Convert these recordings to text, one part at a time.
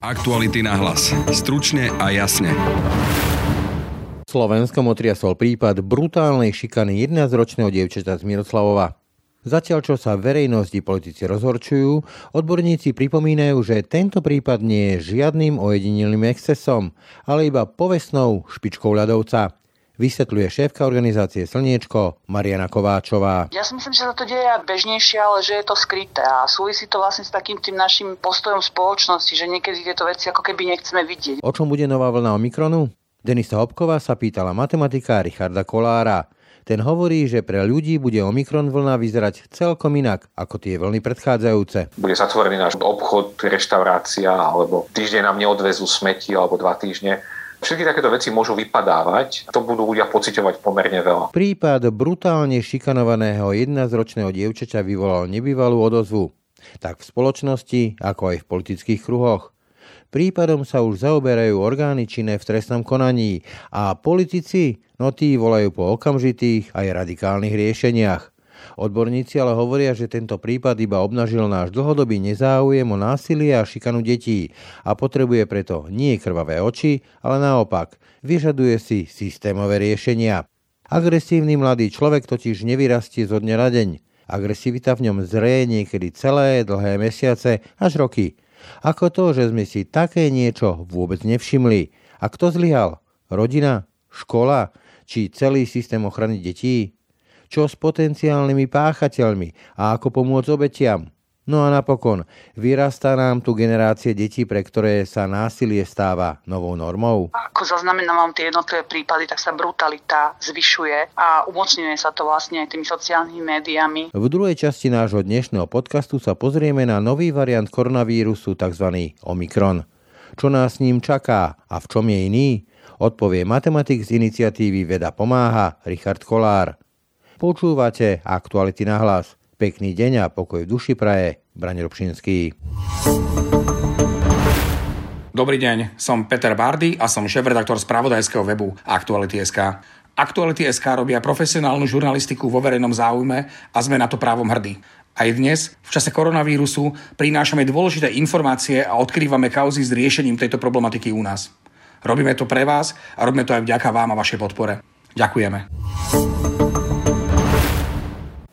Aktuality na hlas. Stručne a jasne. Slovenskom otriasol prípad brutálnej šikany 11-ročného dievčaťa z Miroslavova. Zatiaľ, čo sa verejnosti politici rozhorčujú, odborníci pripomínajú, že tento prípad nie je žiadnym ojedinelým excesom, ale iba povestnou špičkou ľadovca vysvetľuje šéfka organizácie Slniečko Mariana Kováčová. Ja si myslím, že sa to deje bežnejšie, ale že je to skryté a súvisí to vlastne s takým tým našim postojom spoločnosti, že niekedy tieto veci ako keby nechceme vidieť. O čom bude nová vlna Omikronu? Denisa Hopková sa pýtala matematika Richarda Kolára. Ten hovorí, že pre ľudí bude Omikron vlna vyzerať celkom inak ako tie vlny predchádzajúce. Bude zatvorený náš obchod, reštaurácia, alebo týždeň nám neodvezú smeti, alebo dva týždne Všetky takéto veci môžu vypadávať, to budú ľudia pociťovať pomerne veľa. Prípad brutálne šikanovaného 11-ročného dievčaťa vyvolal nebývalú odozvu, tak v spoločnosti, ako aj v politických kruhoch. Prípadom sa už zaoberajú orgány činné v trestnom konaní a politici, no tí volajú po okamžitých aj radikálnych riešeniach. Odborníci ale hovoria, že tento prípad iba obnažil náš dlhodobý nezáujem o násilie a šikanu detí a potrebuje preto nie krvavé oči, ale naopak, vyžaduje si systémové riešenia. Agresívny mladý človek totiž nevyrastie zo dňa na deň. Agresivita v ňom zreje niekedy celé dlhé mesiace až roky. Ako to, že sme si také niečo vôbec nevšimli. A kto zlyhal? Rodina? Škola? Či celý systém ochrany detí? Čo s potenciálnymi páchateľmi a ako pomôcť obetiam. No a napokon, vyrastá nám tu generácie detí, pre ktoré sa násilie stáva novou normou? Ako zaznamenávam tie jednotlivé prípady, tak sa brutalita zvyšuje a umocňuje sa to vlastne aj tými sociálnymi médiami. V druhej časti nášho dnešného podcastu sa pozrieme na nový variant koronavírusu, tzv. Omikron. Čo nás s ním čaká a v čom je iný? Odpovie matematik z iniciatívy Veda pomáha Richard Kolár. Počúvate aktuality na hlas. Pekný deň a pokoj v duši praje. Brani Robšinský. Dobrý deň, som Peter Bardy a som šéf-redaktor spravodajského webu Aktuality.sk. Aktuality.sk robia profesionálnu žurnalistiku vo verejnom záujme a sme na to právom hrdí. Aj dnes, v čase koronavírusu, prinášame dôležité informácie a odkrývame kauzy s riešením tejto problematiky u nás. Robíme to pre vás a robíme to aj vďaka vám a vašej podpore. Ďakujeme.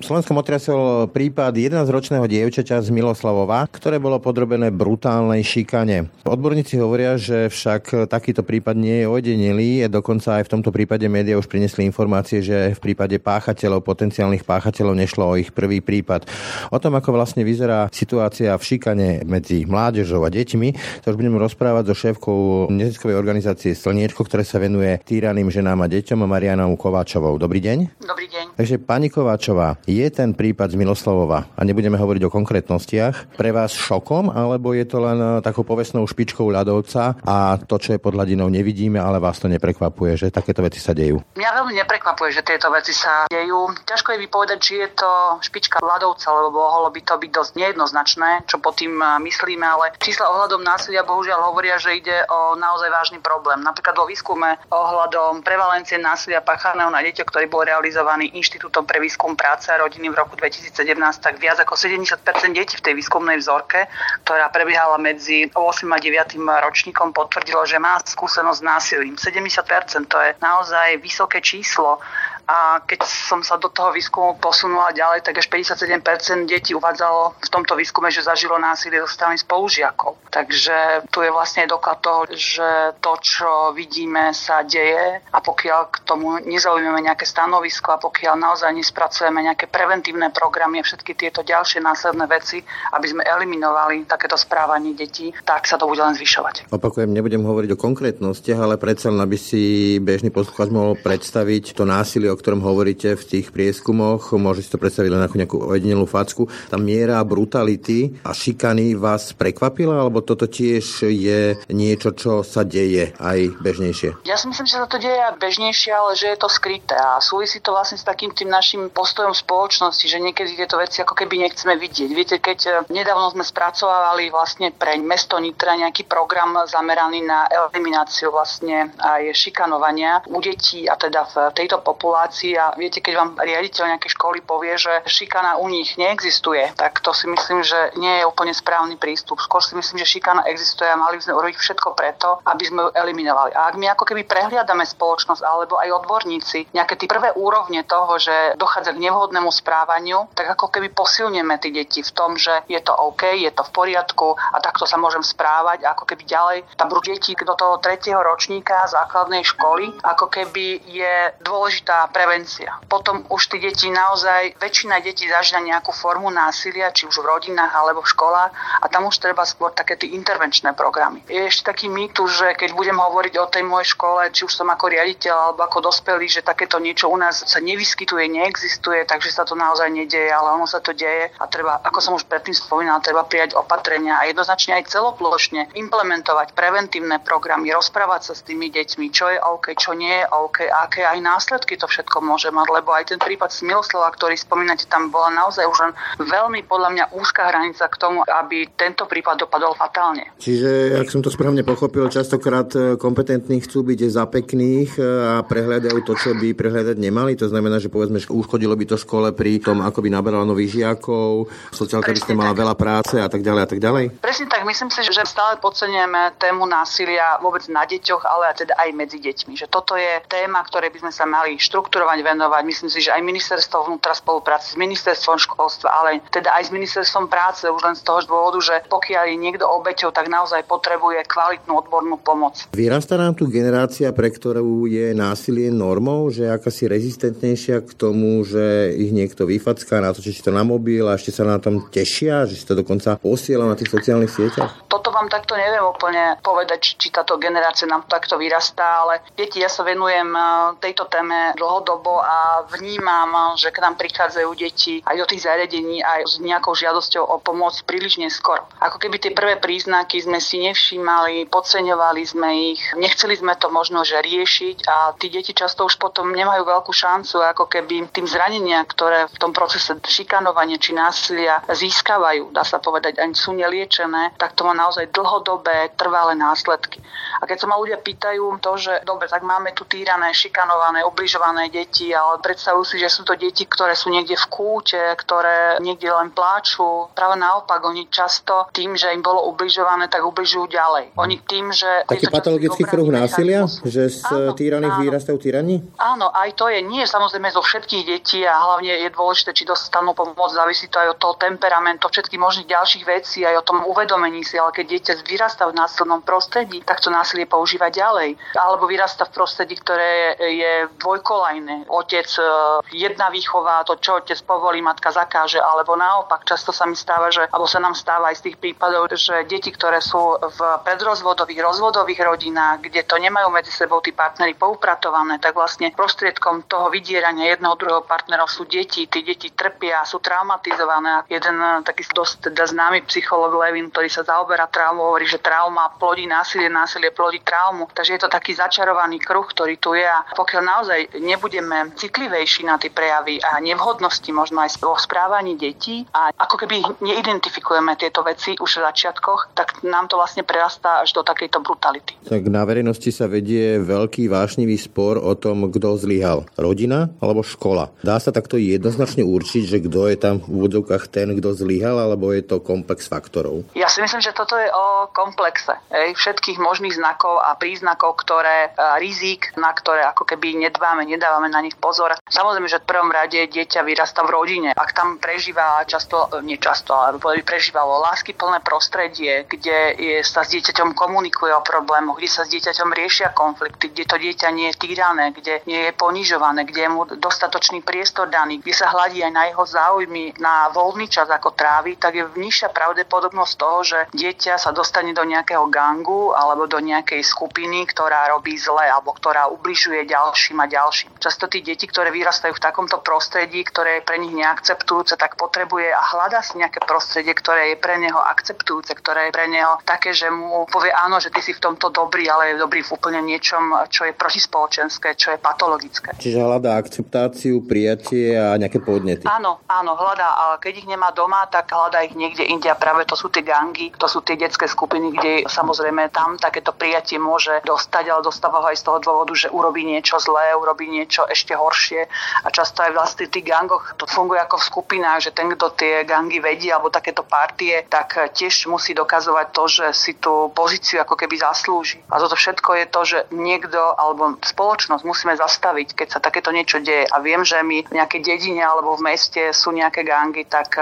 Slovenskom otriasol prípad 11-ročného dievčaťa z Miloslavova, ktoré bolo podrobené brutálnej šikane. Odborníci hovoria, že však takýto prípad nie je ojedinelý, dokonca aj v tomto prípade médiá už priniesli informácie, že v prípade páchateľov, potenciálnych páchateľov nešlo o ich prvý prípad. O tom, ako vlastne vyzerá situácia v šikane medzi mládežou a deťmi, to už budeme rozprávať so šéfkou neziskovej organizácie Slniečko, ktoré sa venuje týraným ženám a deťom Marianou Kováčovou. Dobrý deň. Dobrý deň. Takže pani Kováčová, je ten prípad z Miloslavova, a nebudeme hovoriť o konkrétnostiach, pre vás šokom, alebo je to len eh, takou povestnou špičkou ľadovca a to, čo je pod hladinou, nevidíme, ale vás to neprekvapuje, že takéto veci sa dejú? Mňa veľmi neprekvapuje, že tieto veci sa dejú. Ťažko je vypovedať, či je to špička ľadovca, lebo mohlo by to byť dosť nejednoznačné, čo pod tým eh, myslíme, ale čísla ohľadom násilia bohužiaľ hovoria, že ide o naozaj vážny problém. Napríklad vo výskume ohľadom prevalencie násilia páchaného na deťoch, ktorý bol realizovaný Inštitútom pre výskum práce a rodiny v roku 2017, tak viac ako 70% detí v tej výskumnej vzorke, ktorá prebiehala medzi 8 a 9 ročníkom, potvrdilo, že má skúsenosť s násilím. 70% to je naozaj vysoké číslo a keď som sa do toho výskumu posunula ďalej, tak až 57% detí uvádzalo v tomto výskume, že zažilo násilie zo strany spolužiakov. Takže tu je vlastne doklad toho, že to, čo vidíme, sa deje a pokiaľ k tomu nezaujmeme nejaké stanovisko a pokiaľ naozaj nespracujeme nejaké preventívne programy a všetky tieto ďalšie následné veci, aby sme eliminovali takéto správanie detí, tak sa to bude len zvyšovať. Opakujem, nebudem hovoriť o konkrétnostiach, ale predsa aby si bežný poslucháč mohol predstaviť to násilie, o ktorom hovoríte v tých prieskumoch, môže si to predstaviť len ako nejakú ojedinelú facku. Tá miera brutality a šikany vás prekvapila, alebo toto tiež je niečo, čo sa deje aj bežnejšie? Ja si myslím, že sa to deje aj bežnejšie, ale že je to skryté a súvisí to vlastne s takým tým našim postojom spoločnosti, že niekedy tieto veci ako keby nechceme vidieť. Viete, keď eh, nedávno sme spracovávali vlastne pre mesto Nitra nejaký program zameraný na elimináciu vlastne aj šikanovania u detí a teda v tejto populácii situácii a viete, keď vám riaditeľ nejakej školy povie, že šikana u nich neexistuje, tak to si myslím, že nie je úplne správny prístup. Skôr si myslím, že šikana existuje a mali by sme urobiť všetko preto, aby sme ju eliminovali. A ak my ako keby prehliadame spoločnosť alebo aj odborníci nejaké tie prvé úrovne toho, že dochádza k nevhodnému správaniu, tak ako keby posilneme tie deti v tom, že je to OK, je to v poriadku a takto sa môžem správať ako keby ďalej tam budú deti do toho tretieho ročníka základnej školy, ako keby je dôležitá prevencia. Potom už tí deti naozaj, väčšina detí zažíva nejakú formu násilia, či už v rodinách alebo v školách a tam už treba skôr také tie intervenčné programy. Je ešte taký mýtus, že keď budem hovoriť o tej mojej škole, či už som ako riaditeľ alebo ako dospelý, že takéto niečo u nás sa nevyskytuje, neexistuje, takže sa to naozaj nedieje, ale ono sa to deje a treba, ako som už predtým spomínal, treba prijať opatrenia a jednoznačne aj celoplošne implementovať preventívne programy, rozprávať sa s tými deťmi, čo je OK, čo nie je OK, aké aj následky to všetko môže mať, lebo aj ten prípad Smiloslava, ktorý spomínate, tam bola naozaj už len veľmi podľa mňa úzka hranica k tomu, aby tento prípad dopadol fatálne. Čiže, ak som to správne pochopil, častokrát e, kompetentní chcú byť za pekných e, a prehľadajú to, čo by prehľadať nemali. To znamená, že povedzme, že uškodilo by to škole pri tom, ako by naberala nových žiakov, sociálka by ste mala veľa práce a tak ďalej a tak ďalej. Presne tak, myslím si, že stále podceňujeme tému násilia vôbec na deťoch, ale teda aj medzi deťmi. Že toto je téma, ktorej by sme sa mali štrukturovať, venovať. Myslím si, že aj ministerstvo vnútra spolupráci s ministerstvom školstva, ale teda aj s ministerstvom práce, už len z toho dôvodu, že pokiaľ je niekto obeťou, tak naozaj potrebuje kvalitnú odbornú pomoc. Vyrastá nám tu generácia, pre ktorú je násilie normou, že akási rezistentnejšia k tomu, že ich niekto vyfacká, natočí to na mobil a ešte sa na tom tešia, že si to dokonca posiela na tých sociálnych sieťach? Toto vám takto neviem úplne povedať, či táto generácia nám takto vyrastá, ale deti, ja sa venujem e, tejto téme dlhodobo a vnímam, že k nám prichádzajú deti aj do tých zariadení aj s nejakou žiadosťou o pomoc príliš neskoro. Ako keby tie prvé príznaky sme si nevšímali, podceňovali sme ich, nechceli sme to možno že riešiť a tí deti často už potom nemajú veľkú šancu, ako keby tým zranenia, ktoré v tom procese šikanovania či násilia získavajú, dá sa povedať, ani sú neliečené, tak to má naozaj dlhodobé, trvalé následky. A keď sa ma ľudia pýtajú to, že dobre, tak máme tu týrané, šikanované, obližované deti, ale predstavujú si, že sú to deti, ktoré sú niekde v kúte, ktoré niekde len pláču. Práve naopak, oni často tým, že im bolo ubližované, tak ubližujú ďalej. Oni tým, že... Taký patologický kruh násilia? Že z áno, týraných výrastajú týraní? Áno, aj to je. Nie samozrejme zo všetkých detí a hlavne je dôležité, či dostanú pomoc. Závisí to aj od toho temperamentu, všetkých možných ďalších vecí, aj o tom uvedomení si. Ale keď dieťa vyrastá v násilnom prostredí, tak to násilie používa ďalej. Alebo vyrastá v prostredí, ktoré je dvojkolajné. Otec e, jedna výchova, to čo otec povolí, matka zakáže, alebo naopak. Často sa mi stáva, že, alebo sa nám stáva aj z tých prípadov, že deti, ktoré sú v predrozvodových, rozvodových rodinách, kde to nemajú medzi sebou tí partnery poupratované, tak vlastne prostriedkom toho vydierania jedného druhého partnerov sú deti. Tí deti trpia, sú traumatizované. Jeden e, taký dosť teda známy psycholog Levin, ktorý sa zaoberá traumou, hovorí, že trauma plodí násilie, násilie plodí traumu. Takže je to taký začarovaný kruh, ktorý tu je a pokiaľ naozaj nebudeme citlivejší na tie prejavy a nevhodnosti možno aj vo správaní detí a ako keby neidentifikujeme tieto veci už v začiatkoch, tak nám to vlastne prerastá až do takejto brutality. Tak na verejnosti sa vedie veľký vášnivý spor o tom, kto zlyhal. Rodina alebo škola. Dá sa takto jednoznačne určiť, že kto je tam v úvodzovkách ten, kto zlyhal, alebo je to komplex faktorov? Ja si myslím, že toto je o komplexe. Ej, všetkých možných znakov a príznakov, ktoré, rizik, na ktoré ako keby nedbáme, nedávame na nich pozor. Samozrejme, že v prvom rade dieťa vyrasta v rodine. Ak tam prežíva často, nie často, ale prežívalo lásky plné prostredie, kde je, sa s dieťaťom komunikuje o problémoch, kde sa s dieťaťom riešia konflikty, kde to dieťa nie je týrané, kde nie je ponižované, kde je mu dostatočný priestor daný, kde sa hľadí aj na jeho záujmy, na voľný čas ako trávi, tak je nižšia pravdepodobnosť toho, že dieťa sa dostane do nejakého gangu alebo do nejakej skupiny, ktorá robí zle alebo ktorá ubližuje ďalším a ďalším. Často tí deti, ktoré vyrastajú v takomto prostredí, ktoré je pre nich neakceptujúce, tak potrebuje a hľadá si nejaké prostredie, ktoré je pre neho akceptujúce, ktoré je pre neho také, že mu povie áno, že ty si v tomto dobrý, ale je dobrý v úplne niečom, čo je protispoločenské, čo je patologické. Čiže hľadá akceptáciu, prijatie a nejaké podnety. Áno, áno, hľadá, ale keď ich nemá doma, tak hľadá ich niekde inde a práve to sú tie gangy, to sú tie detské skupiny, kde samozrejme tam takéto prijatie môže dostať, ale dostáva ho aj z toho dôvodu, že urobí niečo zlé, urobí niečo ešte horšie a často aj vlastne v tých gangoch to funguje ako v skupinách, že ten, kto tie gangy vedie alebo takéto partie, tak tiež musí dokazovať to, že si tú pozíciu ako keby zaslúži. A toto všetko je to, že niekto alebo spoločnosť musíme zastaviť, keď sa takéto niečo deje. A viem, že my v nejakej dedine alebo v meste sú nejaké gangy, tak e,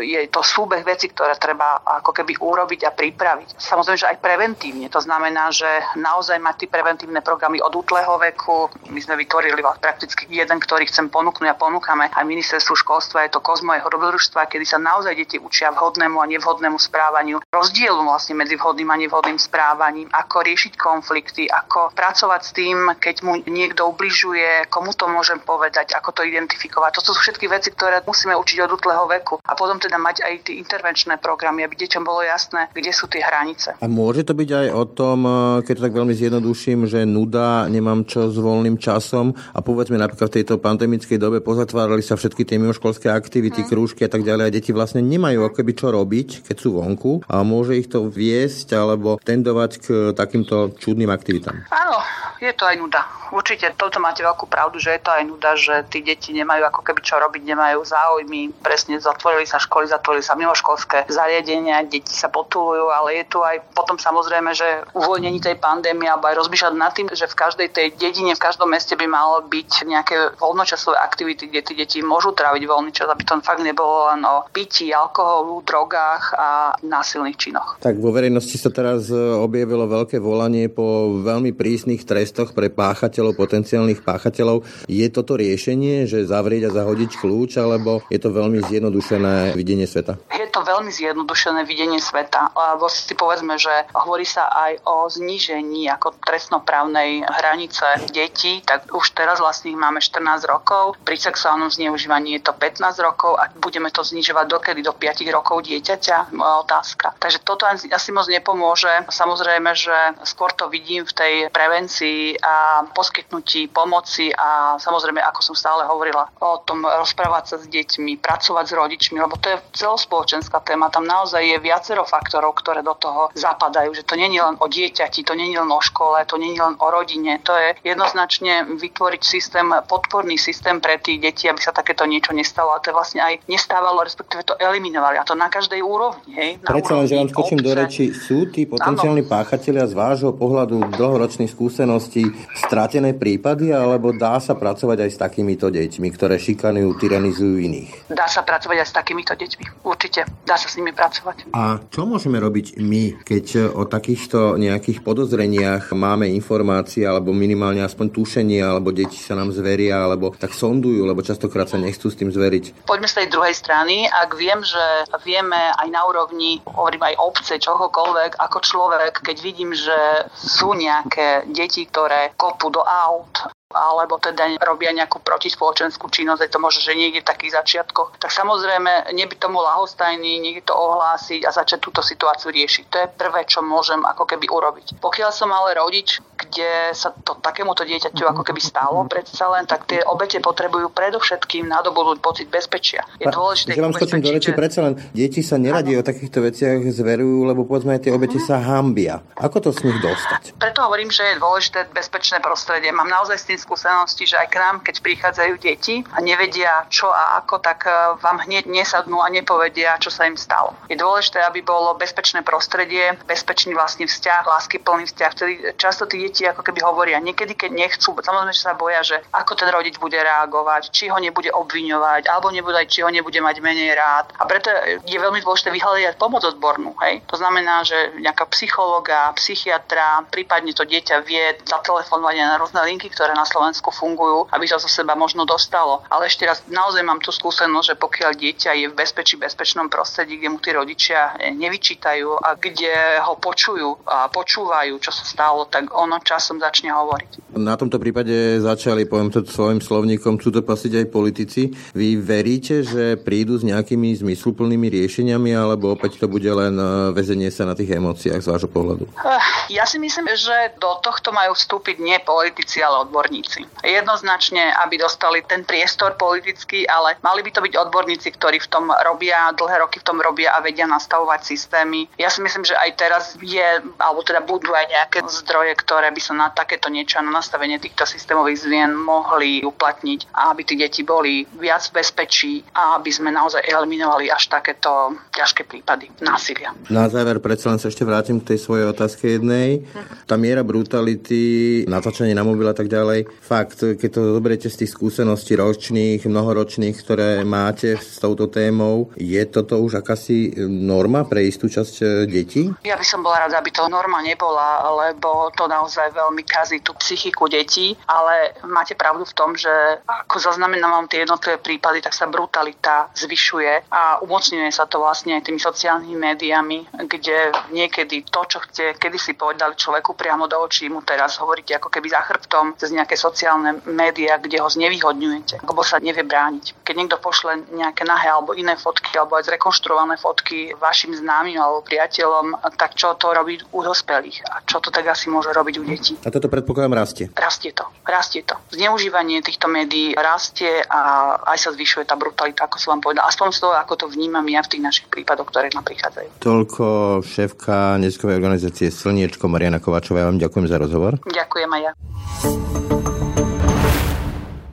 je to súbeh veci, ktoré treba ako keby urobiť a pripraviť. Samozrejme, že aj preventívne. To znamená, že naozaj mať tie preventívne programy od útleho veku. My sme vytvorili prakticky jeden, ktorý chcem ponúknuť a ponúkame aj ministerstvu školstva. Je to kozmo jeho dobrodružstva, kedy sa naozaj deti učia vhodnému a nevhodnému správaniu, rozdielu vlastne medzi vhodným a nevhodným správaním, ako riešiť konflikty, ako pracovať s tým, keď mu niekto ubližuje, komu to môžem povedať, ako to identifikovať. To sú všetky veci, ktoré musíme učiť od útleho veku. A potom teda mať aj tie intervenčné programy, aby deťom bolo jasné, kde sú tie hranice. A môže to byť aj o tom, eh, keď to tak veľmi zjednoduším, že nuda, nemám čo s voľným časom a povedzme napríklad v tejto pandemickej dobe pozatvárali sa všetky tie mimoškolské aktivity, hmm. krúžky a tak ďalej a deti vlastne nemajú akoby čo robiť, keď sú vonku a môže ich to viesť alebo tendovať k takýmto čudným aktivitám. Áno, je to aj nuda. Určite toto máte veľkú pravdu, že je to aj nuda, že tí deti nemajú ako keby čo robiť, nemajú záujmy. Presne zatvorili sa školy, zatvorili sa mimoškolské zariadenia, deti sa potulujú, ale je tu aj potom samozrejme, že uvoľnení tej pandémie alebo aj rozmýšľať nad tým, že v každej tej dedine, v každom meste by malo byť nejaké voľnočasové aktivity, kde tí deti môžu tráviť voľný čas, aby to fakt nebolo len o pití, alkoholu, drogách a násilných činoch. Tak vo verejnosti sa teraz e, objavilo veľké volanie po veľmi prísnych trestoch pre páchateľov potenciálnych páchateľov. Je toto riešenie, že zavrieť a zahodiť kľúč, alebo je to veľmi zjednodušené videnie sveta? Je to veľmi zjednodušené videnie sveta, lebo si povedzme, že hovorí sa aj o znížení ako trestnoprávnej hranice detí, tak už teraz vlastne máme 14 rokov, pri sexuálnom zneužívaní je to 15 rokov a budeme to znižovať dokedy do 5 rokov dieťaťa? Moja otázka. Takže toto asi moc nepomôže. Samozrejme, že skôr to vidím v tej prevencii a poskytnutí pomoci a samozrejme, ako som stále hovorila, o tom rozprávať sa s deťmi, pracovať s rodičmi, lebo to je celospoločenská téma. Tam naozaj je viacero faktorov, ktoré do toho zapadajú, že to nie je len o dieťati, to nie je len o škole, to nie je len o rodine, to je jednoznačne vytvoriť systém, podporný systém pre tých detí, aby sa takéto niečo nestalo. A to vlastne aj nestávalo, respektíve to eliminovali. A to na každej úrovni. Hej? Na Predsa len, že vám skočím do reči, sú tí potenciálni páchatelia z vášho pohľadu dlhoročných skúseností strat stratené prípady, alebo dá sa pracovať aj s takýmito deťmi, ktoré šikanujú, tyranizujú iných? Dá sa pracovať aj s takýmito deťmi. Určite. Dá sa s nimi pracovať. A čo môžeme robiť my, keď o takýchto nejakých podozreniach máme informácie, alebo minimálne aspoň tušenie, alebo deti sa nám zveria, alebo tak sondujú, lebo častokrát sa nechcú s tým zveriť? Poďme z tej druhej strany. Ak viem, že vieme aj na úrovni, hovorím aj obce, čohokoľvek, ako človek, keď vidím, že sú nejaké deti, ktoré kopú do aut alebo teda robia nejakú protispoločenskú činnosť, je to možno, že niekde v takých začiatkoch, tak samozrejme neby tomu lahostajný, niekde to ohlásiť a začať túto situáciu riešiť. To je prvé, čo môžem ako keby urobiť. Pokiaľ som ale rodič, kde sa to takémuto dieťaťu ako keby stalo predsa len, tak tie obete potrebujú predovšetkým nadobudnúť pocit bezpečia. Je dôležité že vám skočím do reči, predsa len deti sa neradi o takýchto veciach zverujú, lebo povedzme tie obete sa hambia. Ako to s nich dostať? Preto hovorím, že je dôležité bezpečné prostredie. Mám naozaj s tým skúsenosti, že aj k nám, keď prichádzajú deti a nevedia čo a ako, tak e, vám hneď nesadnú a nepovedia, čo sa im stalo. Je dôležité, aby bolo bezpečné prostredie, bezpečný vlastný vzťah, láskyplný vzťah. Vtedy často tí deti ako keby hovoria, niekedy keď nechcú, samozrejme, že sa boja, že ako ten rodič bude reagovať, či ho nebude obviňovať, alebo nebude, či ho nebude mať menej rád. A preto je veľmi dôležité vyhľadať pomoc odbornú. Hej? To znamená, že nejaká psychologa, psychiatra, prípadne to dieťa vie zatelefonovať na rôzne linky, ktoré nás Slovensku fungujú, aby to zo seba možno dostalo. Ale ešte raz, naozaj mám tú skúsenosť, že pokiaľ dieťa je v bezpečí, bezpečnom prostredí, kde mu tí rodičia nevyčítajú a kde ho počujú a počúvajú, čo sa stalo, tak ono časom začne hovoriť. Na tomto prípade začali, poviem to svojim slovníkom, sú to pasiť aj politici. Vy veríte, že prídu s nejakými zmysluplnými riešeniami, alebo opäť to bude len eh, väzenie sa na tých emóciách z vášho pohľadu? Eh, ja si myslím, že do tohto majú vstúpiť nie politici, ale odborníci odborníci. Jednoznačne, aby dostali ten priestor politický, ale mali by to byť odborníci, ktorí v tom robia, dlhé roky v tom robia a vedia nastavovať systémy. Ja si myslím, že aj teraz je, alebo teda budú aj nejaké zdroje, ktoré by sa na takéto niečo, na nastavenie týchto systémových zmien mohli uplatniť aby tí deti boli viac v bezpečí a aby sme naozaj eliminovali až takéto ťažké prípady násilia. Na záver predsa len sa ešte vrátim k tej svojej otázke jednej. Tá miera brutality, natáčanie na mobil a tak ďalej. Fakt, keď to zoberiete z tých skúseností ročných, mnohoročných, ktoré máte s touto témou, je toto už akási norma pre istú časť e, detí? Ja by som bola rada, aby to norma nebola, lebo to naozaj veľmi kazí tú psychiku detí, ale máte pravdu v tom, že ako zaznamenávam tie jednotlivé prípady, tak sa brutalita zvyšuje a umocňuje sa to vlastne aj tými sociálnymi médiami, kde niekedy to, čo ste kedysi povedali človeku priamo do očí, mu teraz hovoríte ako keby za chrbtom cez nejaké sociálne médiá, kde ho znevýhodňujete, lebo sa nevie brániť. Keď niekto pošle nejaké nahé alebo iné fotky alebo aj zrekonštruované fotky vašim známym alebo priateľom, tak čo to robí u dospelých a čo to tak asi môže robiť u detí. A toto predpokladám rastie. Rastie to, rastie to. Zneužívanie týchto médií rastie a aj sa zvyšuje tá brutalita, ako som vám povedal. Aspoň z toho, ako to vnímam ja v tých našich prípadoch, ktoré nám prichádzajú. Toľko šéfka neziskovej organizácie Slniečko Mariana Kovačová. Ja vám ďakujem za rozhovor. Ďakujem aj ja.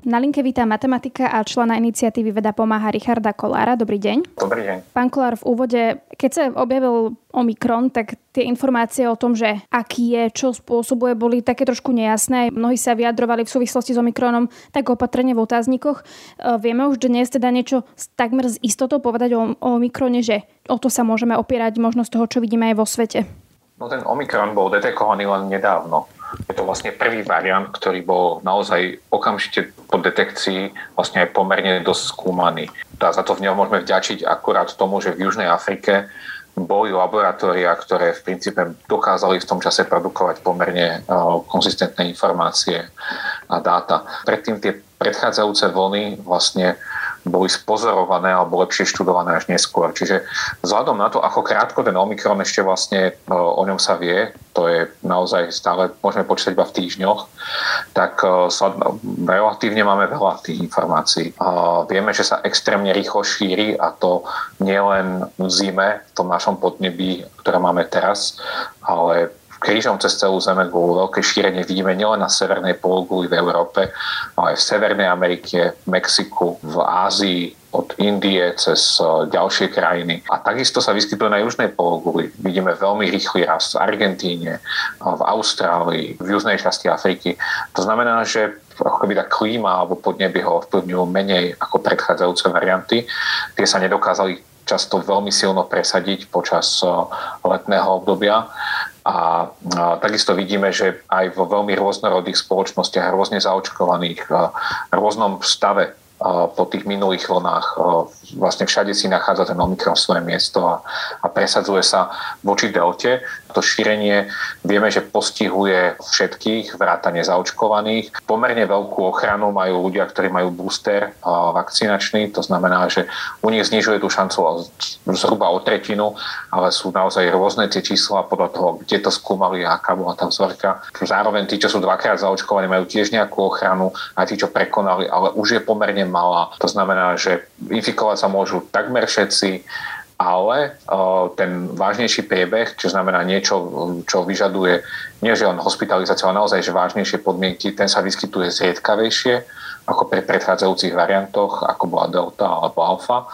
Na linke víta matematika a člena iniciatívy Veda pomáha Richarda Kolára. Dobrý deň. Dobrý deň. Pán Kolár, v úvode, keď sa objavil Omikron, tak tie informácie o tom, že aký je, čo spôsobuje, boli také trošku nejasné. Mnohí sa vyjadrovali v súvislosti s Omikronom tak opatrne v otáznikoch. E, vieme už dnes teda niečo takmer s istotou povedať o, o Omikrone, že o to sa môžeme opierať možno z toho, čo vidíme aj vo svete. No ten Omikron bol detekovaný len nedávno. Je to vlastne prvý variant, ktorý bol naozaj okamžite po detekcii vlastne aj pomerne dosť skúmaný. A za to v ňom môžeme vďačiť akurát tomu, že v Južnej Afrike boli laboratória, ktoré v princípe dokázali v tom čase produkovať pomerne konzistentné informácie a dáta. Predtým tie predchádzajúce vlny vlastne boli spozorované alebo lepšie študované až neskôr. Čiže vzhľadom na to, ako krátko ten Omikron ešte vlastne e, o ňom sa vie, to je naozaj stále, môžeme počítať iba v týždňoch, tak e, relatívne máme veľa tých informácií. Vieme, že sa extrémne rýchlo šíri a to nielen v zime, v tom našom podnebí, ktoré máme teraz, ale krížom cez celú Zeme bolo veľké šírenie vidíme nielen na severnej pologuli v Európe, ale aj v Severnej Amerike, v Mexiku, v Ázii, od Indie cez e, ďalšie krajiny. A takisto sa vyskytuje na južnej pologuli. Vidíme veľmi rýchly rast v Argentíne, v Austrálii, v južnej časti Afriky. To znamená, že ako keby tá klíma alebo podnebie ho ovplyvňujú menej ako predchádzajúce varianty. Tie sa nedokázali často veľmi silno presadiť počas e, letného obdobia. A, takisto vidíme, že aj vo veľmi rôznorodých spoločnostiach, rôzne zaočkovaných, v rôznom stave po tých minulých vlnách vlastne všade si nachádza ten Omikron svoje miesto a, a presadzuje sa voči delte. To šírenie vieme, že postihuje všetkých, vrátane zaočkovaných. Pomerne veľkú ochranu majú ľudia, ktorí majú booster vakcinačný, to znamená, že u nich znižuje tú šancu zhruba o tretinu, ale sú naozaj rôzne tie čísla podľa toho, kde to skúmali a aká bola tá vzorka. Zároveň tí, čo sú dvakrát zaočkovaní, majú tiež nejakú ochranu, aj tí, čo prekonali, ale už je pomerne malá. To znamená, že infikovať sa môžu takmer všetci, ale ten vážnejší priebeh, čo znamená niečo, čo vyžaduje nie že len hospitalizáciu, ale naozaj že vážnejšie podmienky, ten sa vyskytuje zriedkavejšie ako pri predchádzajúcich variantoch, ako bola Delta alebo Alfa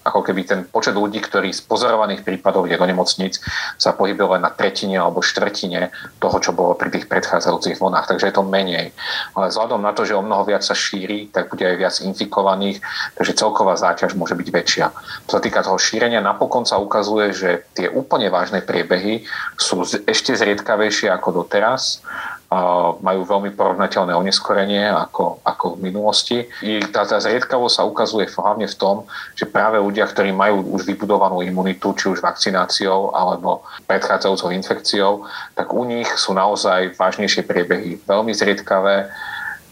ako keby ten počet ľudí, ktorí z pozorovaných prípadov je do nemocnic, sa pohybuje len na tretine alebo štvrtine toho, čo bolo pri tých predchádzajúcich vlnách. Takže je to menej. Ale vzhľadom na to, že o mnoho viac sa šíri, tak bude aj viac infikovaných, takže celková záťaž môže byť väčšia. Čo sa týka toho šírenia, napokon sa ukazuje, že tie úplne vážne priebehy sú ešte zriedkavejšie ako doteraz majú veľmi porovnateľné oneskorenie ako, ako v minulosti. I tá, tá zriedkavosť sa ukazuje hlavne v tom, že práve ľudia, ktorí majú už vybudovanú imunitu, či už vakcináciou alebo predchádzajúcou infekciou, tak u nich sú naozaj vážnejšie priebehy, veľmi zriedkavé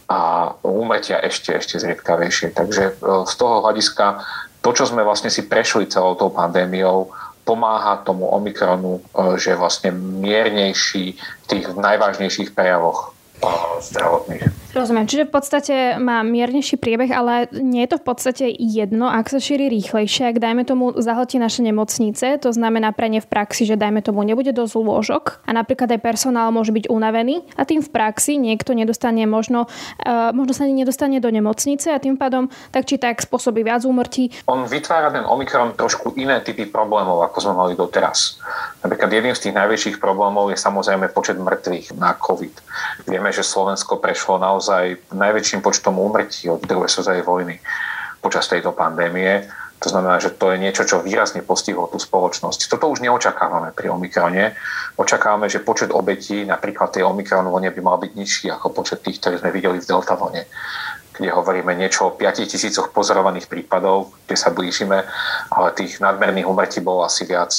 a úmrtia ešte, ešte zriedkavejšie. Takže e, z toho hľadiska to, čo sme vlastne si prešli celou tou pandémiou, pomáha tomu Omikronu, e, že je vlastne miernejší v tých najvážnejších prejavoch zdravotných. Rozumiem, čiže v podstate má miernejší priebeh, ale nie je to v podstate jedno, ak sa šíri rýchlejšie, ak dajme tomu zahltí naše nemocnice, to znamená pre ne v praxi, že dajme tomu nebude dosť lôžok a napríklad aj personál môže byť unavený a tým v praxi niekto nedostane možno, uh, možno sa nedostane do nemocnice a tým pádom tak či tak spôsobí viac úmrtí. On vytvára ten Omikron trošku iné typy problémov, ako sme mali doteraz. Napríklad jedným z tých najväčších problémov je samozrejme počet mŕtvych na COVID. Vieme, že Slovensko prešlo naozaj najväčším počtom úmrtí od druhej svetovej vojny počas tejto pandémie. To znamená, že to je niečo, čo výrazne postihlo tú spoločnosť. Toto už neočakávame pri Omikrone. Očakávame, že počet obetí napríklad tej Omikron vlne by mal byť nižší ako počet tých, ktoré sme videli v Delta vlne kde hovoríme niečo o 5 tisícoch pozorovaných prípadov, kde sa blížime, ale tých nadmerných umrtí bolo asi viac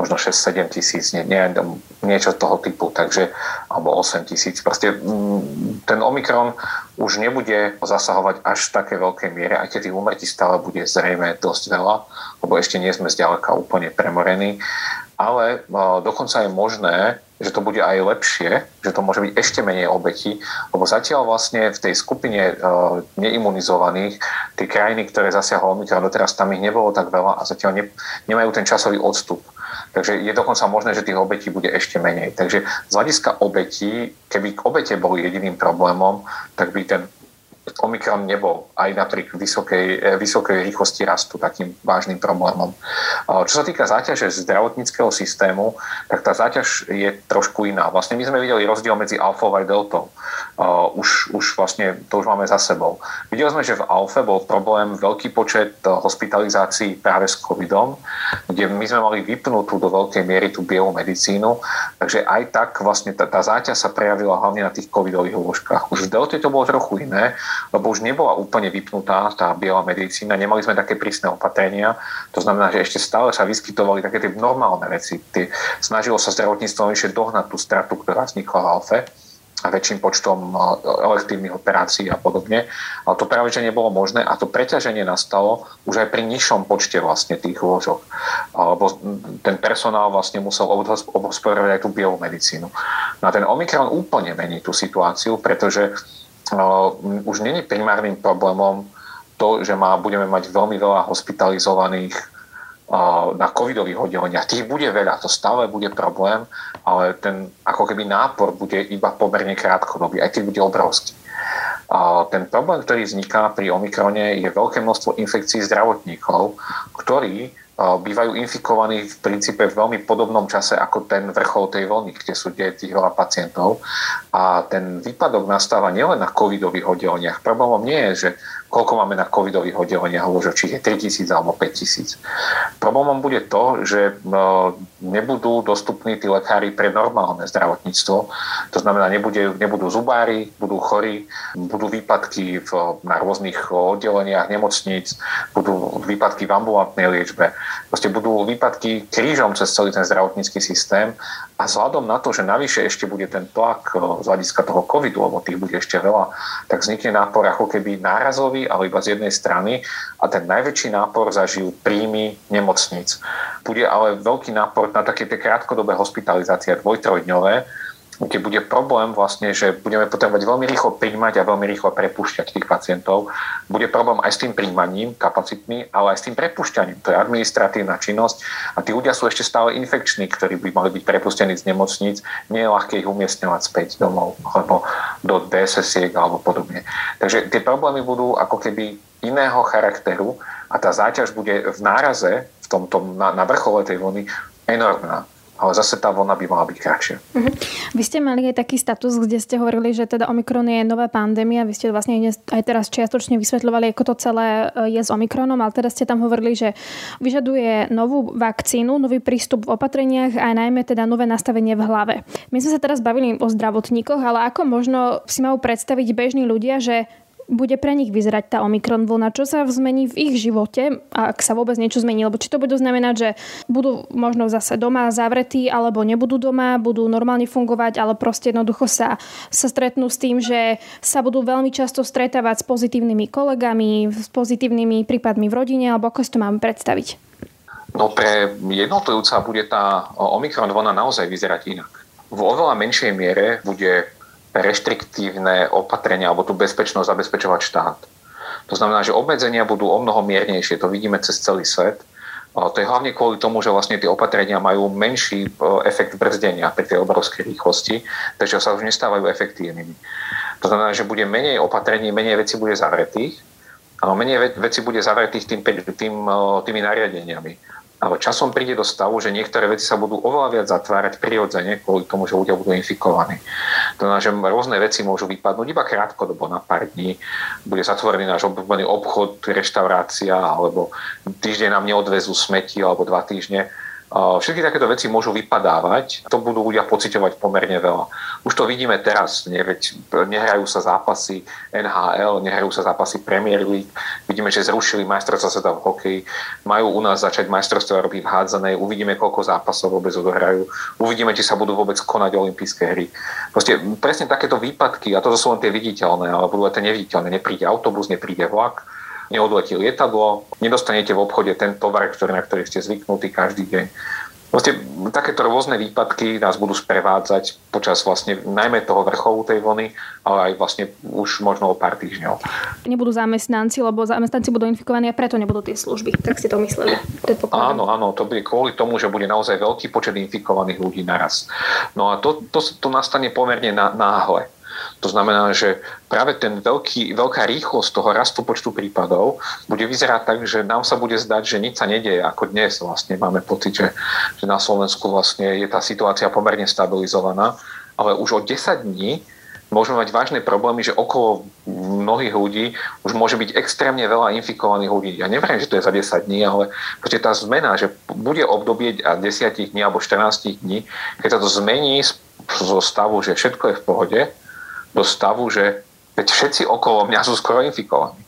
možno 6-7 tisíc, nie, nie, niečo toho typu, takže, alebo 8 tisíc. Proste mm, ten Omikron už nebude zasahovať až v také veľkej miere, aj keď tých úmrtí stále bude zrejme dosť veľa, lebo ešte nie sme zďaleka úplne premorení, ale dokonca je možné, že to bude aj lepšie, že to môže byť ešte menej obetí, lebo zatiaľ vlastne v tej skupine neimunizovaných, tie krajiny, ktoré zasiahlo Omikron, doteraz tam ich nebolo tak veľa a zatiaľ ne, nemajú ten časový odstup. Takže je dokonca možné, že tých obetí bude ešte menej. Takže z hľadiska obetí, keby obete boli jediným problémom, tak by ten Omikron nebol aj napriek vysokej, eh, vysokej rýchlosti rastu takým vážnym problémom. Čo sa týka záťaže zdravotníckého systému, tak tá záťaž je trošku iná. Vlastne my sme videli rozdiel medzi alfou a deltou. Už, už vlastne to už máme za sebou. Videli sme, že v alfe bol problém veľký počet eh, hospitalizácií práve s covidom, kde my sme mali vypnutú do veľkej miery tú bielu medicínu, takže aj tak vlastne tá, tá záťaž sa prejavila hlavne na tých covidových lôžkach. Už v delte to bolo trochu iné, lebo už nebola úplne vypnutá tá biela medicína, nemali sme také prísne opatrenia, to znamená, že ešte stále sa vyskytovali také tie normálne veci. Tie, snažilo sa zdravotníctvo ešte dohnať tú stratu, ktorá vznikla v alfe a väčším počtom elektívnych operácií a podobne. Ale to práve, že nebolo možné a to preťaženie nastalo už aj pri nižšom počte vlastne tých lôžok. Lebo ten personál vlastne musel obhospodarovať aj tú bielú medicínu. No a ten Omikron úplne mení tú situáciu, pretože už není primárnym problémom to, že má, budeme mať veľmi veľa hospitalizovaných na covidových oddeleniach. Tých bude veľa, to stále bude problém, ale ten ako keby nápor bude iba pomerne krátkodobý, aj keď bude obrovský. A ten problém, ktorý vzniká pri Omikrone, je veľké množstvo infekcií zdravotníkov, ktorí bývajú infikovaní v princípe v veľmi podobnom čase ako ten vrchol tej vlny, kde sú tých veľa pacientov. A ten výpadok nastáva nielen na covidových oddeleniach. Problémom nie je, že koľko máme na covidových oddeleniach lôžok, či je 3000 alebo 5000. Problémom bude to, že e, nebudú dostupní tí lekári pre normálne zdravotníctvo. To znamená, nebude, nebudú zubári, budú chorí, budú výpadky v, na rôznych oddeleniach nemocníc, budú výpadky v ambulantnej liečbe, proste budú výpadky krížom cez celý ten zdravotnícky systém a vzhľadom na to, že navyše ešte bude ten tlak e, z hľadiska toho covidu, lebo tých bude ešte veľa, tak vznikne nápor ako keby nárazový, ale iba z jednej strany a ten najväčší nápor zažijú príjmy nemocníc. Bude ale veľký nápor na také tie krátkodobé hospitalizácie, dvoj-trojdňové, kde bude problém vlastne, že budeme potrebovať veľmi rýchlo príjmať a veľmi rýchlo prepušťať tých pacientov. Bude problém aj s tým príjmaním kapacitmi, ale aj s tým prepušťaním. To je administratívna činnosť a tí ľudia sú ešte stále infekční, ktorí by mali byť prepustení z nemocníc. Nie je ľahké ich umiestňovať späť domov alebo do DSS alebo podobne. Takže tie problémy budú ako keby iného charakteru a tá záťaž bude v náraze v tomto, na, na vrchole tej vlny enormná ale zase tá vlna by mala byť kratšia. Uh-huh. Vy ste mali aj taký status, kde ste hovorili, že teda Omikron je nová pandémia. Vy ste vlastne aj teraz čiastočne vysvetľovali, ako to celé e, je s Omikronom, ale teda ste tam hovorili, že vyžaduje novú vakcínu, nový prístup v opatreniach a najmä teda nové nastavenie v hlave. My sme sa teraz bavili o zdravotníkoch, ale ako možno si majú predstaviť bežní ľudia, že bude pre nich vyzerať tá Omikron vlna? Čo sa zmení v ich živote, ak sa vôbec niečo zmení? Lebo či to budú znamenať, že budú možno zase doma zavretí, alebo nebudú doma, budú normálne fungovať, ale proste jednoducho sa, sa stretnú s tým, že sa budú veľmi často stretávať s pozitívnymi kolegami, s pozitívnymi prípadmi v rodine, alebo ako si to máme predstaviť? No pre jednotlivca bude tá Omikron vlna naozaj vyzerať inak. V oveľa menšej miere bude reštriktívne opatrenia alebo tú bezpečnosť zabezpečovať štát. To znamená, že obmedzenia budú o mnoho miernejšie, to vidíme cez celý svet. To je hlavne kvôli tomu, že vlastne tie opatrenia majú menší e, efekt brzdenia pri tej obrovskej rýchlosti, takže sa už nestávajú efektívnymi. To znamená, že bude menej opatrení, menej veci bude zavretých, ale menej veci bude zavretých tým, tým, e, tými nariadeniami. Ale časom príde do stavu, že niektoré veci sa budú oveľa viac zatvárať prirodzene kvôli tomu, že ľudia budú infikovaní. To znamená, že rôzne veci môžu vypadnúť iba krátkodobo na pár dní. Bude zatvorený náš obľúbený obchod, reštaurácia, alebo týždeň nám neodvezú smeti, alebo dva týždne Všetky takéto veci môžu vypadávať, to budú ľudia pociťovať pomerne veľa. Už to vidíme teraz, nehrajú sa zápasy NHL, nehrajú sa zápasy Premier League, vidíme, že zrušili majstrovstva sveta v hokeji, majú u nás začať majstrovstva robiť v hádzanej, uvidíme, koľko zápasov vôbec odohrajú, uvidíme, či sa budú vôbec konať olympijské hry. Proste presne takéto výpadky, a to sú len tie viditeľné, ale budú aj tie neviditeľné, nepríde autobus, nepríde vlak, neodletí lietadlo, nedostanete v obchode ten tovar, ktorý, na ktorý ste zvyknutí každý deň. Vlastne takéto rôzne výpadky nás budú sprevádzať počas vlastne najmä toho vrcholu tej vlny, ale aj vlastne už možno o pár týždňov. Nebudú zamestnanci, lebo zamestnanci budú infikovaní a preto nebudú tie služby. Tak ste to mysleli? Áno, áno, to bude kvôli tomu, že bude naozaj veľký počet infikovaných ľudí naraz. No a to, to, to nastane pomerne náhle. To znamená, že práve ten veľký, veľká rýchlosť toho rastu počtu prípadov bude vyzerať tak, že nám sa bude zdať, že nič sa nedieje, ako dnes vlastne máme pocit, že, že na Slovensku vlastne je tá situácia pomerne stabilizovaná, ale už o 10 dní môžeme mať vážne problémy, že okolo mnohých ľudí už môže byť extrémne veľa infikovaných ľudí. Ja neviem, že to je za 10 dní, ale tá zmena, že bude obdobie 10 dní alebo 14 dní, keď sa to zmení zo stavu, že všetko je v pohode, do stavu, že veď všetci okolo mňa sú skoro infikovaní.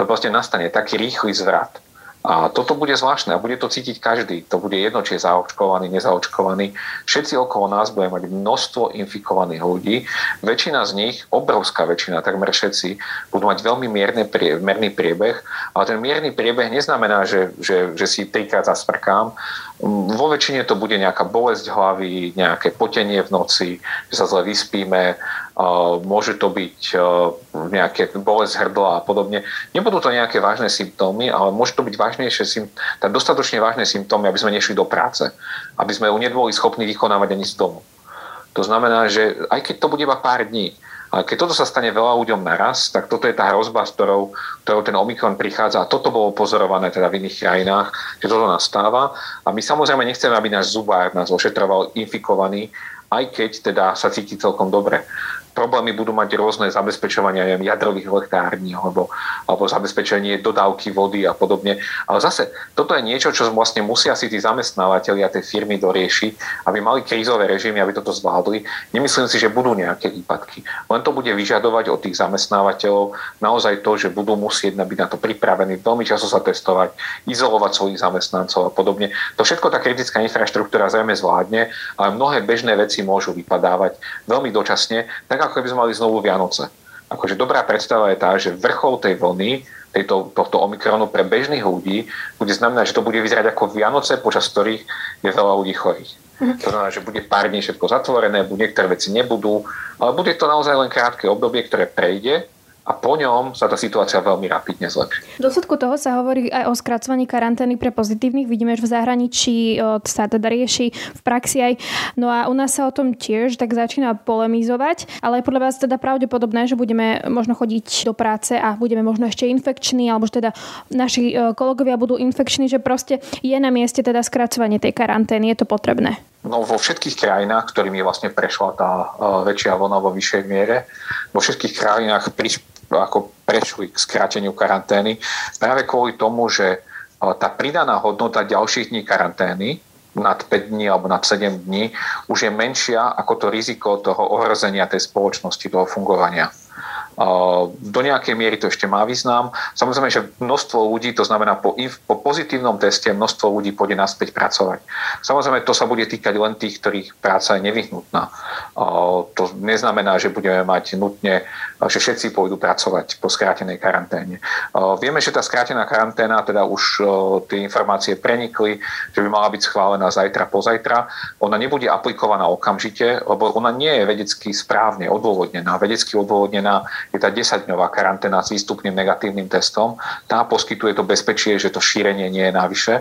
To proste nastane taký rýchly zvrat. A toto bude zvláštne a bude to cítiť každý. To bude jedno, či je zaočkovaný, nezaočkovaný. Všetci okolo nás budeme mať množstvo infikovaných ľudí. Väčšina z nich, obrovská väčšina, takmer všetci, budú mať veľmi mierne prie, mierny priebeh. Ale ten mierny priebeh neznamená, že, že, že si trikrát zasprkám. Vo väčšine to bude nejaká bolesť hlavy, nejaké potenie v noci, že sa zle vyspíme, môže to byť nejaké bolesť hrdla a podobne. Nebudú to nejaké vážne symptómy, ale môže to byť vážnejšie, tak dostatočne vážne symptómy, aby sme nešli do práce, aby sme ju neboli schopní vykonávať ani z domu. To znamená, že aj keď to bude iba pár dní, ale keď toto sa stane veľa ľuďom naraz, tak toto je tá hrozba, s ktorou, ktorou ten Omikron prichádza a toto bolo pozorované teda v iných krajinách, že toto nastáva. A my samozrejme nechceme, aby náš zubár nás ošetroval infikovaný, aj keď teda sa cíti celkom dobre problémy budú mať rôzne zabezpečovania neviem, jadrových elektrární alebo, alebo zabezpečenie dodávky vody a podobne. Ale zase, toto je niečo, čo vlastne musia si tí zamestnávateľi a tie firmy doriešiť, aby mali krízové režimy, aby toto zvládli. Nemyslím si, že budú nejaké výpadky. Len to bude vyžadovať od tých zamestnávateľov naozaj to, že budú musieť byť na to pripravení, veľmi často sa testovať, izolovať svojich zamestnancov a podobne. To všetko tá kritická infraštruktúra zrejme zvládne, ale mnohé bežné veci môžu vypadávať veľmi dočasne, tak ako keby sme mali znovu Vianoce. Akože dobrá predstava je tá, že vrchol tej vlny, tejto, tohto Omikronu pre bežných ľudí bude znamenať, že to bude vyzerať ako Vianoce, počas ktorých je veľa ľudí chorých. Mhm. To znamená, že bude pár dní všetko zatvorené, niektoré veci nebudú, ale bude to naozaj len krátke obdobie, ktoré prejde a po ňom sa tá situácia veľmi rapidne zlepší. V dôsledku toho sa hovorí aj o skracovaní karantény pre pozitívnych. Vidíme, že v zahraničí sa teda rieši v praxi aj. No a u nás sa o tom tiež tak začína polemizovať, ale je podľa vás teda pravdepodobné, že budeme možno chodiť do práce a budeme možno ešte infekční, alebo že teda naši kolegovia budú infekční, že proste je na mieste teda skracovanie tej karantény. Je to potrebné? No, vo všetkých krajinách, ktorými vlastne prešla tá väčšia vlna vo vyššej miere, vo všetkých krajinách pri, ako prešli k skráteniu karantény práve kvôli tomu, že tá pridaná hodnota ďalších dní karantény nad 5 dní alebo nad 7 dní už je menšia ako to riziko toho ohrozenia tej spoločnosti, toho fungovania. Do nejakej miery to ešte má význam. Samozrejme, že množstvo ľudí, to znamená po, po pozitívnom teste, množstvo ľudí pôjde naspäť pracovať. Samozrejme, to sa bude týkať len tých, ktorých práca je nevyhnutná. To neznamená, že budeme mať nutne, že všetci pôjdu pracovať po skrátenej karanténe. Vieme, že tá skrátená karanténa, teda už tie informácie prenikli, že by mala byť schválená zajtra, pozajtra. Ona nebude aplikovaná okamžite, lebo ona nie je vedecky správne odôvodnená. Vedecky odôvodnená je tá 10-dňová karanténa s výstupným negatívnym testom. Tá poskytuje to bezpečie, že to šírenie nie je navyše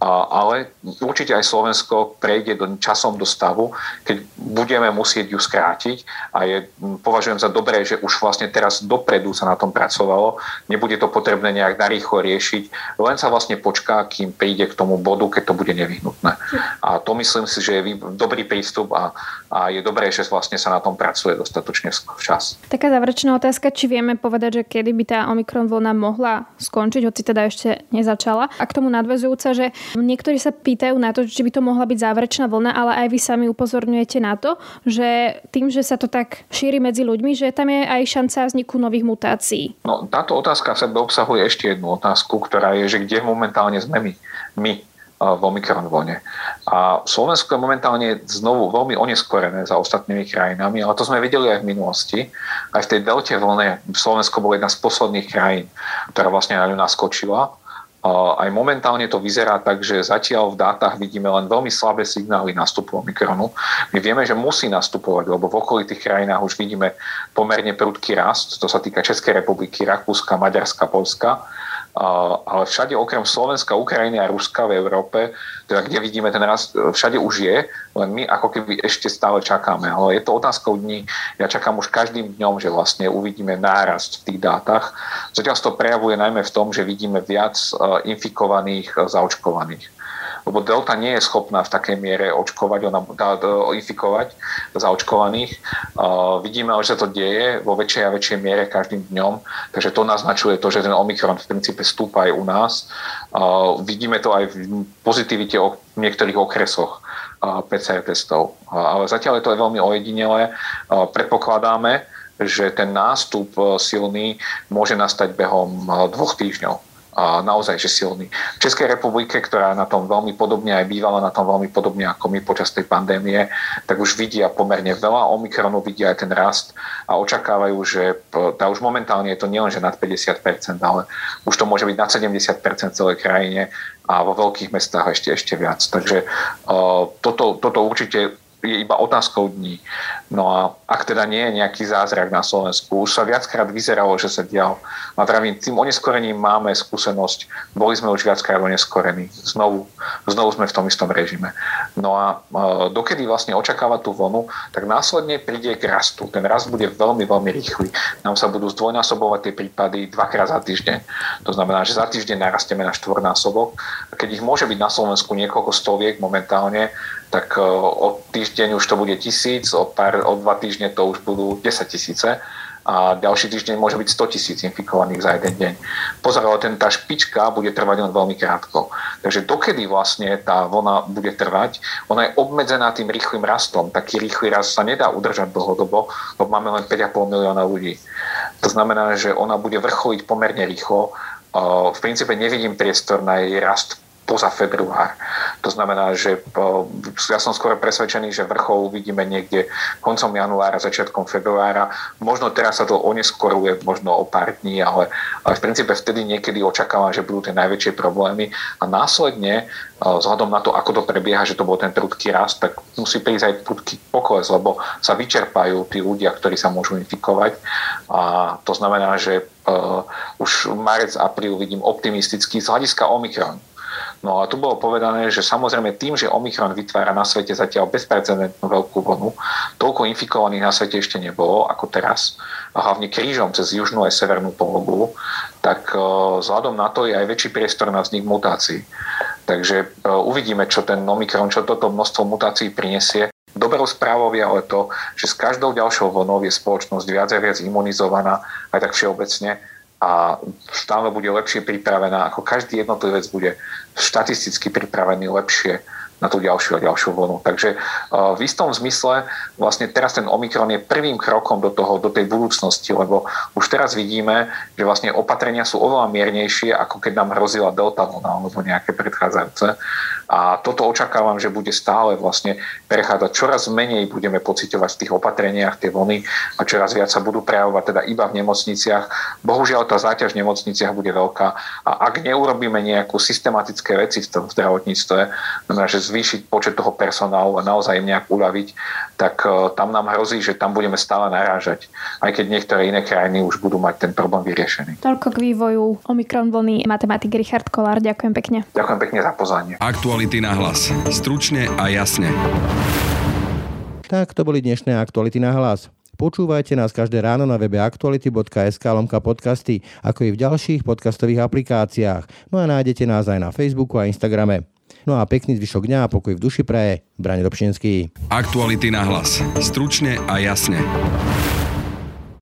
ale určite aj Slovensko prejde do, časom do stavu, keď budeme musieť ju skrátiť a je, považujem za dobré, že už vlastne teraz dopredu sa na tom pracovalo, nebude to potrebné nejak narýchlo riešiť, len sa vlastne počká, kým príde k tomu bodu, keď to bude nevyhnutné. A to myslím si, že je dobrý prístup a, a je dobré, že vlastne sa na tom pracuje dostatočne včas. Taká záverečná otázka, či vieme povedať, že kedy by tá Omikron vlna mohla skončiť, hoci teda ešte nezačala. A k tomu nadvezujúca, že Niektorí sa pýtajú na to, či by to mohla byť záverečná vlna, ale aj vy sami upozorňujete na to, že tým, že sa to tak šíri medzi ľuďmi, že tam je aj šanca vzniku nových mutácií. No, táto otázka v sebe obsahuje ešte jednu otázku, ktorá je, že kde momentálne sme my, my v Omikron vlne. A Slovensko je momentálne znovu veľmi oneskorené za ostatnými krajinami, ale to sme videli aj v minulosti. Aj v tej delte vlne Slovensko bolo jedna z posledných krajín, ktorá vlastne na ňu naskočila aj momentálne to vyzerá tak, že zatiaľ v dátach vidíme len veľmi slabé signály nástupu Omikronu. My vieme, že musí nastupovať, lebo v okolitých krajinách už vidíme pomerne prudký rast. To sa týka Českej republiky, Rakúska, Maďarska, Polska ale všade okrem Slovenska, Ukrajiny a Ruska v Európe, teda kde vidíme ten rast, všade už je, len my ako keby ešte stále čakáme. Ale je to otázkou dní. Ja čakám už každým dňom, že vlastne uvidíme nárast v tých dátach. Zatiaľ to prejavuje najmä v tom, že vidíme viac e, infikovaných, e, zaočkovaných lebo delta nie je schopná v takej miere očkovať, ona dá infikovať zaočkovaných. Uh, vidíme, že sa to deje vo väčšej a väčšej miere každým dňom, takže to naznačuje to, že ten Omikron v princípe stúpa aj u nás. Uh, vidíme to aj v pozitivite o niektorých okresoch PCR testov. Ale zatiaľ je to veľmi ojedinelé. Predpokladáme, že ten nástup silný môže nastať behom dvoch týždňov naozaj že silný. V Českej republike, ktorá na tom veľmi podobne aj bývala na tom veľmi podobne ako my počas tej pandémie, tak už vidia pomerne veľa Omikronu, vidia aj ten rast a očakávajú, že tá už momentálne je to nielen, že nad 50%, ale už to môže byť nad 70% celej krajine a vo veľkých mestách ešte, ešte viac. Takže uh, toto, toto určite je iba otázkou dní. No a ak teda nie je nejaký zázrak na Slovensku, už sa viackrát vyzeralo, že sa dial. A pravím, tým oneskorením máme skúsenosť, boli sme už viackrát oneskorení. Znovu, znovu sme v tom istom režime. No a e, dokedy vlastne očakávať tú vlnu, tak následne príde k rastu. Ten rast bude veľmi, veľmi rýchly. Nám sa budú zdvojnásobovať tie prípady dvakrát za týždeň. To znamená, že za týždeň narasteme na štvornásobok. A keď ich môže byť na Slovensku niekoľko stoviek momentálne, tak e, o týždeň už to bude tisíc, o pár o dva týždne to už budú 10 tisíce a ďalší týždeň môže byť 100 tisíc infikovaných za jeden deň. Pozor, ale ten, tá špička bude trvať len veľmi krátko. Takže dokedy vlastne tá vlna bude trvať, ona je obmedzená tým rýchlým rastom. Taký rýchly rast sa nedá udržať dlhodobo, lebo máme len 5,5 milióna ľudí. To znamená, že ona bude vrcholiť pomerne rýchlo. V princípe nevidím priestor na jej rast poza február. To znamená, že ja som skôr presvedčený, že vrchol uvidíme niekde koncom januára, začiatkom februára. Možno teraz sa to oneskoruje, možno o pár dní, ale, ale v princípe vtedy niekedy očakávam, že budú tie najväčšie problémy a následne vzhľadom na to, ako to prebieha, že to bol ten prudký rast, tak musí prísť aj prudký pokles, lebo sa vyčerpajú tí ľudia, ktorí sa môžu infikovať. A to znamená, že uh, už marec, apríl vidím optimisticky z hľadiska Omikron No a tu bolo povedané, že samozrejme tým, že Omikron vytvára na svete zatiaľ bezprecedentnú veľkú vlnu, toľko infikovaných na svete ešte nebolo ako teraz, a hlavne krížom cez južnú a severnú polohu, tak e, vzhľadom na to je aj väčší priestor na vznik mutácií. Takže e, uvidíme, čo ten Omikron, čo toto množstvo mutácií prinesie. Dobrou správou je ale to, že s každou ďalšou vlnou je spoločnosť viac a viac imunizovaná, aj tak všeobecne, a stále bude lepšie pripravená, ako každý jednotlivec bude štatisticky pripravený lepšie na tú ďalšiu a ďalšiu vlnu. Takže v istom zmysle vlastne teraz ten Omikron je prvým krokom do, toho, do tej budúcnosti, lebo už teraz vidíme, že vlastne opatrenia sú oveľa miernejšie, ako keď nám hrozila delta vlna alebo nejaké predchádzajúce. A toto očakávam, že bude stále vlastne prechádzať. Čoraz menej budeme pocitovať v tých opatreniach tie vlny a čoraz viac sa budú prejavovať teda iba v nemocniciach. Bohužiaľ tá záťaž v nemocniciach bude veľká a ak neurobíme nejakú systematické veci v tom zdravotníctve, znamená, že zvýšiť počet toho personálu a naozaj im nejak uľaviť, tak e, tam nám hrozí, že tam budeme stále narážať, aj keď niektoré iné krajiny už budú mať ten problém vyriešený. Toľko k vývoju Omikron vlny matematik Richard Kolár. Ďakujem pekne. Ďakujem pekne za pozvanie. Aktuality na hlas. Stručne a jasne. Tak to boli dnešné aktuality na hlas. Počúvajte nás každé ráno na webe aktuality.sk lomka podcasty, ako i v ďalších podcastových aplikáciách. No a nájdete nás aj na Facebooku a Instagrame. No a pekný zvyšok dňa a pokoj v duši praje. Brani Dobšinský. Aktuality na hlas. Stručne a jasne.